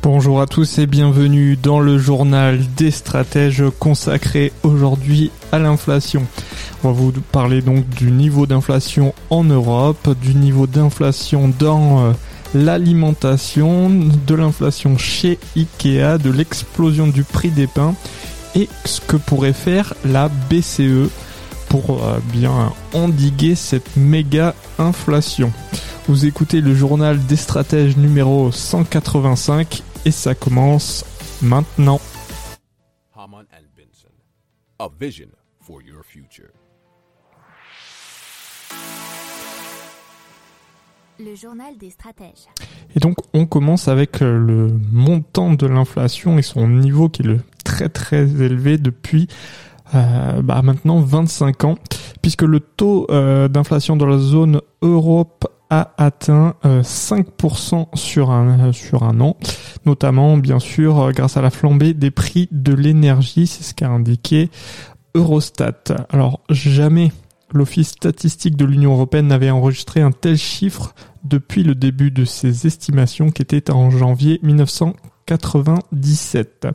Bonjour à tous et bienvenue dans le journal des stratèges consacré aujourd'hui à l'inflation. On va vous parler donc du niveau d'inflation en Europe, du niveau d'inflation dans euh, l'alimentation, de l'inflation chez Ikea, de l'explosion du prix des pains et ce que pourrait faire la BCE pour euh, bien endiguer cette méga inflation. Vous écoutez le journal des stratèges numéro 185 et ça commence maintenant. Haman and Benson, a vision for your future. Le journal des stratèges. Et donc on commence avec euh, le montant de l'inflation et son niveau qui est le très très élevé depuis euh, bah, maintenant 25 ans, puisque le taux euh, d'inflation dans la zone Europe a atteint 5% sur un, sur un an, notamment bien sûr grâce à la flambée des prix de l'énergie, c'est ce qu'a indiqué Eurostat. Alors jamais l'Office statistique de l'Union européenne n'avait enregistré un tel chiffre depuis le début de ses estimations qui était en janvier 1997.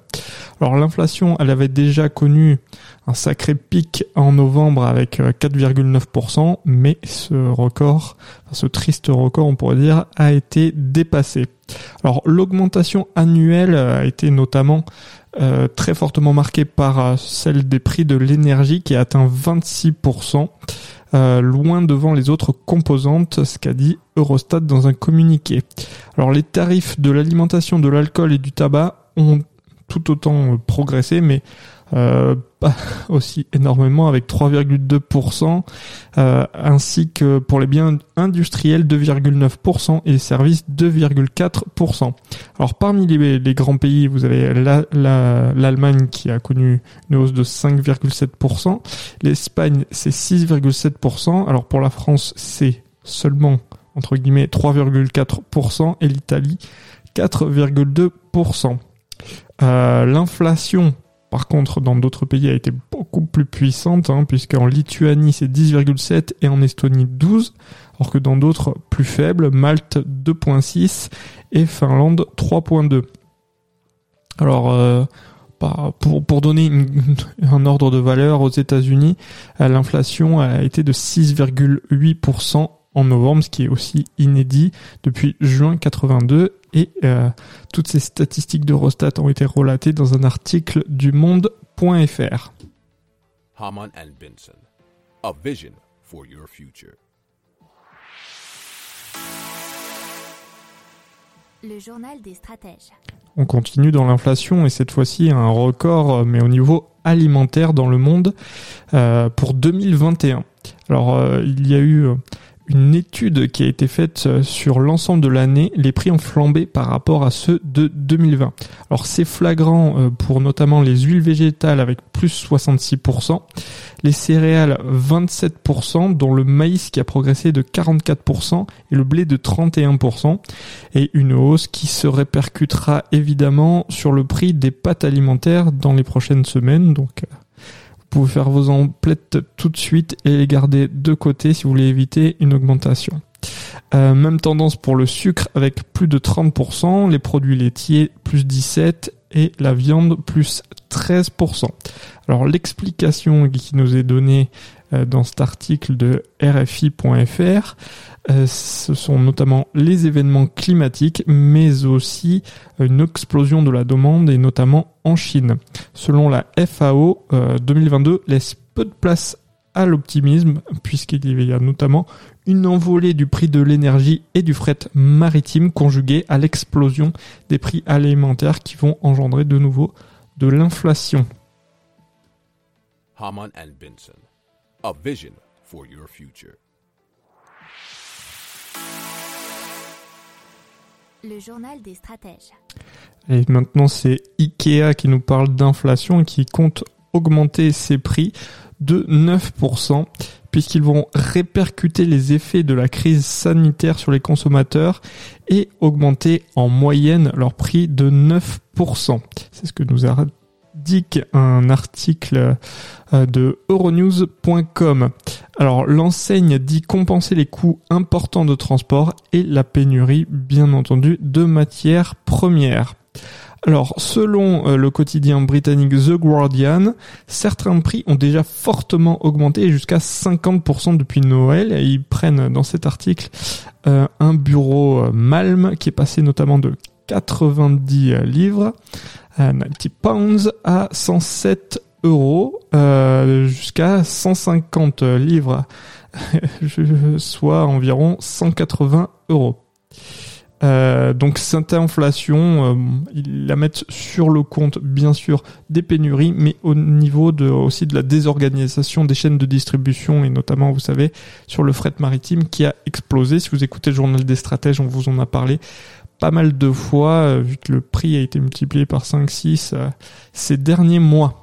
Alors l'inflation, elle avait déjà connu un sacré pic en novembre avec 4,9%, mais ce record, ce triste record on pourrait dire, a été dépassé. Alors l'augmentation annuelle a été notamment euh, très fortement marquée par euh, celle des prix de l'énergie qui a atteint 26%, euh, loin devant les autres composantes, ce qu'a dit Eurostat dans un communiqué. Alors les tarifs de l'alimentation, de l'alcool et du tabac ont tout autant progressé, mais euh, aussi énormément avec 3,2%, euh, ainsi que pour les biens industriels 2,9% et les services 2,4%. Alors parmi les, grands pays, vous avez l'Allemagne la, qui a connu une hausse de 5,7%, l'Espagne c'est 6,7%, alors pour la France c'est seulement entre guillemets 3,4% et l'Italie 4,2%. Euh, L'inflation par contre, dans d'autres pays, a été beaucoup plus puissante, hein, puisqu'en Lituanie, c'est 10,7 et en Estonie, 12, alors que dans d'autres plus faibles, Malte, 2,6 et Finlande, 3,2. Alors, euh, bah, pour, pour donner un ordre de valeur aux États-Unis, euh, l'inflation a été de 6,8% en novembre, ce qui est aussi inédit depuis juin 82 et euh, toutes ces statistiques d'Eurostat ont été relatées dans un article du monde.fr. Haman and Benson, a vision for your future. Le journal des stratèges. On continue dans l'inflation et cette fois-ci un record, mais au niveau alimentaire dans le monde euh, pour 2021. Alors euh, il y a eu une étude qui a été faite euh, sur l'ensemble de l'année, les prix ont flambé par rapport à ceux de 2020. Alors c'est flagrant euh, pour notamment les huiles végétales avec plus 66%, les céréales 27%, dont le maïs qui a progressé de 44% et le blé de 31%, et une hausse qui se répercutera évidemment sur le prix des pâtes alimentaires dans les prochaines semaines. Donc euh, pouvez faire vos emplettes tout de suite et les garder de côté si vous voulez éviter une augmentation. Euh, même tendance pour le sucre avec plus de 30%, les produits laitiers plus 17% et la viande plus 13%. Alors l'explication qui nous est donnée euh, dans cet article de RFI.fr, euh, ce sont notamment les événements climatiques, mais aussi une explosion de la demande, et notamment en Chine. Selon la FAO, 2022 euh, laisse peu de place à l'optimisme, puisqu'il y a notamment une envolée du prix de l'énergie et du fret maritime conjuguée à l'explosion des prix alimentaires qui vont engendrer de nouveau de l'inflation. Le journal des stratèges. Et maintenant, c'est Ikea qui nous parle d'inflation et qui compte augmenter ses prix de 9%, puisqu'ils vont répercuter les effets de la crise sanitaire sur les consommateurs et augmenter en moyenne leur prix de 9%. C'est ce que nous dit un article euh, de euronews.com. Alors l'enseigne dit compenser les coûts importants de transport et la pénurie bien entendu de matières premières. Alors, selon euh, le quotidien britannique The Guardian, certains prix ont déjà fortement augmenté jusqu'à 50% depuis Noël. Ils prennent dans cet article euh, un bureau Malm qui est passé notamment de 90 livres, 90 pounds à 107 euros euh, jusqu'à 150 livres, soit environ 180 euros. Euh, donc cette inflation, euh, ils la mettent sur le compte bien sûr des pénuries, mais au niveau de, aussi de la désorganisation des chaînes de distribution et notamment, vous savez, sur le fret maritime qui a explosé. Si vous écoutez le journal des stratèges, on vous en a parlé pas mal de fois, vu que le prix a été multiplié par 5-6 ces derniers mois.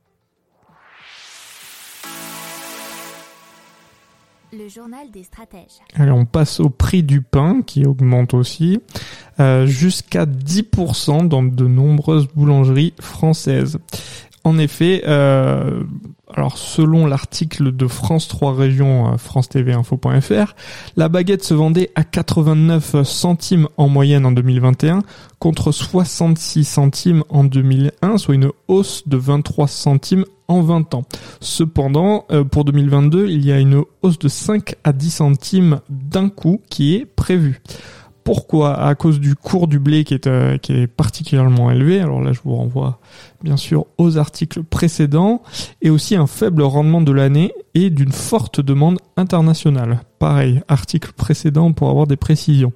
Le journal des stratèges. Allez, on passe au prix du pain qui augmente aussi euh, jusqu'à 10% dans de nombreuses boulangeries françaises. En effet, euh, alors selon l'article de France 3 Régions, euh, France TV Info.fr, la baguette se vendait à 89 centimes en moyenne en 2021 contre 66 centimes en 2001, soit une hausse de 23 centimes en 20 ans. Cependant, euh, pour 2022, il y a une hausse de 5 à 10 centimes d'un coup qui est prévue. Pourquoi À cause du cours du blé qui est, euh, qui est particulièrement élevé. Alors là, je vous renvoie bien sûr aux articles précédents et aussi un faible rendement de l'année et d'une forte demande internationale. Pareil, article précédent pour avoir des précisions.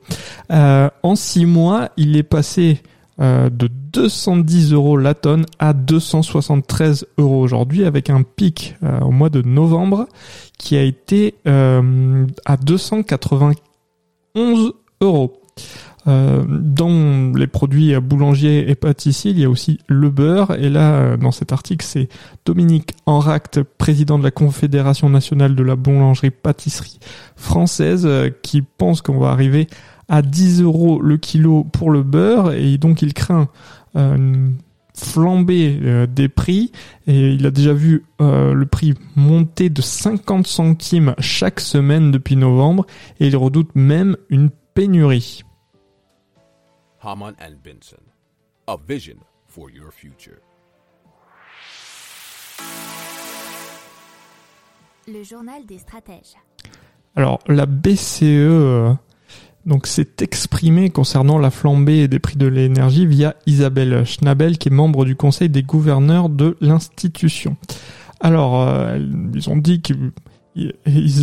Euh, en six mois, il est passé euh, de 210 euros la tonne à 273 euros aujourd'hui avec un pic euh, au mois de novembre qui a été euh, à 291 euros. Euh, dans les produits boulangers et pâtissiers, il y a aussi le beurre. Et là, euh, dans cet article, c'est Dominique Enract, président de la Confédération nationale de la boulangerie-pâtisserie française, euh, qui pense qu'on va arriver à 10 euros le kilo pour le beurre. Et donc, il craint une flambée des prix. Et il a déjà vu le prix monter de 50 centimes chaque semaine depuis novembre. Et il redoute même une pénurie. Haman and Benson. A vision for your future. Le journal des stratèges. Alors la BCE euh, donc s'est exprimée concernant la flambée des prix de l'énergie via Isabelle Schnabel qui est membre du conseil des gouverneurs de l'institution. Alors euh, ils ont dit qu'ils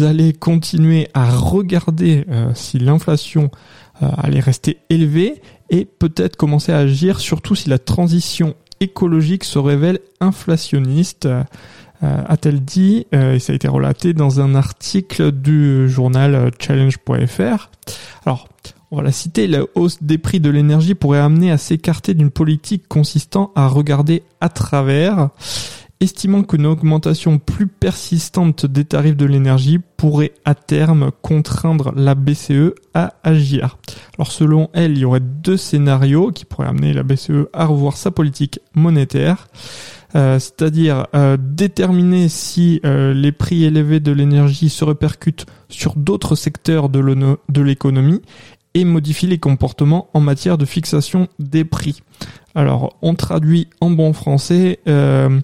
allaient continuer à regarder euh, si l'inflation allait rester élevée et peut-être commencer à agir surtout si la transition écologique se révèle inflationniste. Euh, a-t-elle dit, euh, et ça a été relaté dans un article du journal challenge.fr. Alors, on va la citer, la hausse des prix de l'énergie pourrait amener à s'écarter d'une politique consistant à regarder à travers estimant qu'une augmentation plus persistante des tarifs de l'énergie pourrait à terme contraindre la BCE à agir. Alors selon elle, il y aurait deux scénarios qui pourraient amener la BCE à revoir sa politique monétaire. Euh, c'est-à-dire euh, déterminer si euh, les prix élevés de l'énergie se répercutent sur d'autres secteurs de l'économie et modifier les comportements en matière de fixation des prix. Alors, on traduit en bon français euh,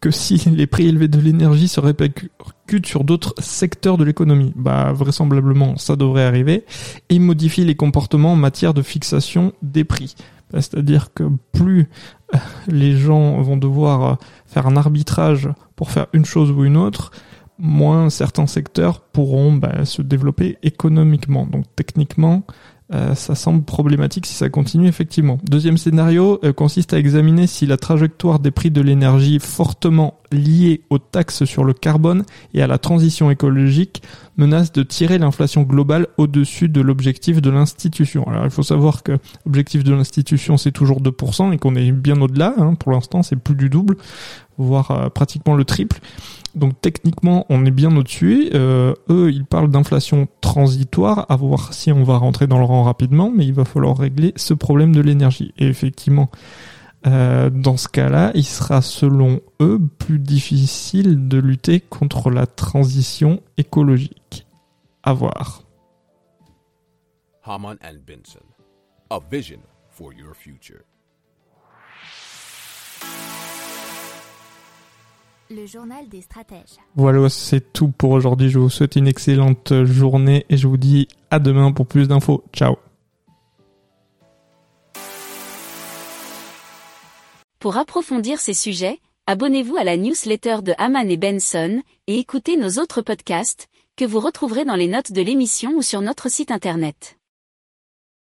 que si les prix élevés de l'énergie se répercutent sur d'autres secteurs de l'économie, bah vraisemblablement ça devrait arriver, et modifie les comportements en matière de fixation des prix. Bah, c'est-à-dire que plus euh, les gens vont devoir faire un arbitrage pour faire une chose ou une autre, moins certains secteurs pourront bah, se développer économiquement. Donc techniquement, euh, ça semble problématique si ça continue effectivement. Deuxième scénario euh, consiste à examiner si la trajectoire des prix de l'énergie fortement liée aux taxes sur le carbone et à la transition écologique menace de tirer l'inflation globale au-dessus de l'objectif de l'institution. Alors il faut savoir que l'objectif de l'institution c'est toujours 2% et qu'on est bien au-delà. Hein. Pour l'instant c'est plus du double, voire euh, pratiquement le triple. Donc techniquement, on est bien au-dessus. Euh, eux, ils parlent d'inflation transitoire, à voir si on va rentrer dans le rang rapidement, mais il va falloir régler ce problème de l'énergie. Et effectivement, euh, dans ce cas-là, il sera selon eux plus difficile de lutter contre la transition écologique. À voir. Haman Benson. A vision for your future. Le journal des stratèges. Voilà, c'est tout pour aujourd'hui. Je vous souhaite une excellente journée et je vous dis à demain pour plus d'infos. Ciao. Pour approfondir ces sujets, abonnez-vous à la newsletter de Haman et Benson et écoutez nos autres podcasts que vous retrouverez dans les notes de l'émission ou sur notre site internet.